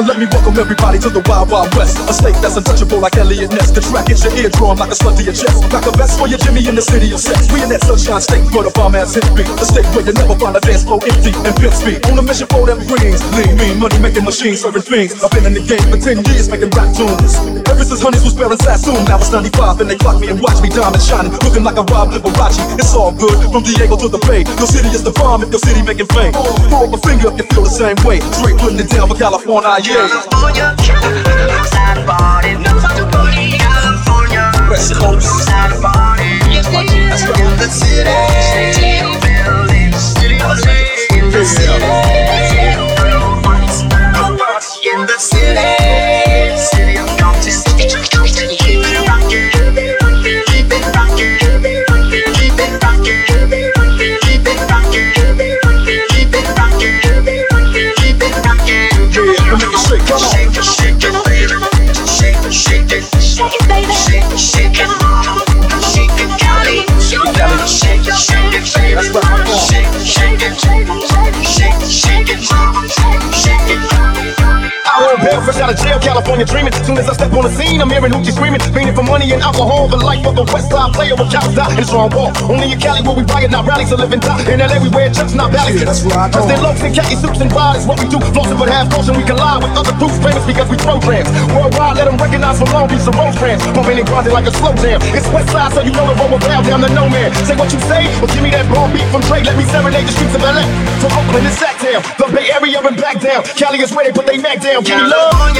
Now let me welcome everybody to the Wild Wild West. A state that's untouchable like Elliot Ness. The track at your eardrum like a slug to your chest. Back a best for your Jimmy in the city of sex. We in that sunshine state for the bomb ass hit me. The state where you never find a dance floor empty and pimp speed. On a mission for them greens. Lean, mean, money making machines serving things. I've been in the game for 10 years making rap tunes. Since Honeys was wearing Sassoon. Now it's 95 and they clock me and watch me diamond shining. Looking like a Rob Liberace. It's all good from Diego to the Bay. Your city is the bomb if your city making fame. Throw up a finger if you feel the same way. Straight putting it down for California, yeah. California, to party, las out of jail, California dreaming. Soon as I step on the scene, I'm hearing Hoochie screaming. Fiending for money and alcohol, the life of the West Side player with cows die and strong wall. Only in Cali where we riot, not rallies, to live and die. In LA we wear chucks, not valleys. Yeah, that's right. Dressed in and khaki suits and ride is what we do. Flossing with half caution, we collide with other groups famous because we programs. Worldwide, let them recognize from Long Beach to Rosecrans. Pumping and grinding like a slow jam. It's West Side, so you know the roll will bow down to no man. Say what you say, or give me that bomb beat from Dre. Let me serenade the streets of LA. From Oakland to Sacktown, the Bay Area and back down. Cali is where they put they Mac down. Give me love.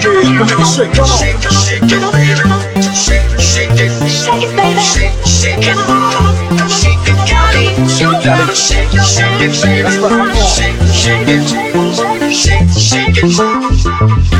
Yeah, you make me shake, come on. Shake it, shake it, baby. Shake it, shake it. Shake it, baby. Shake it, shake it. Shake it, shake it. You Shake it. Shake it, shake it, baby. Shake it, shake it. Shake it, shake it.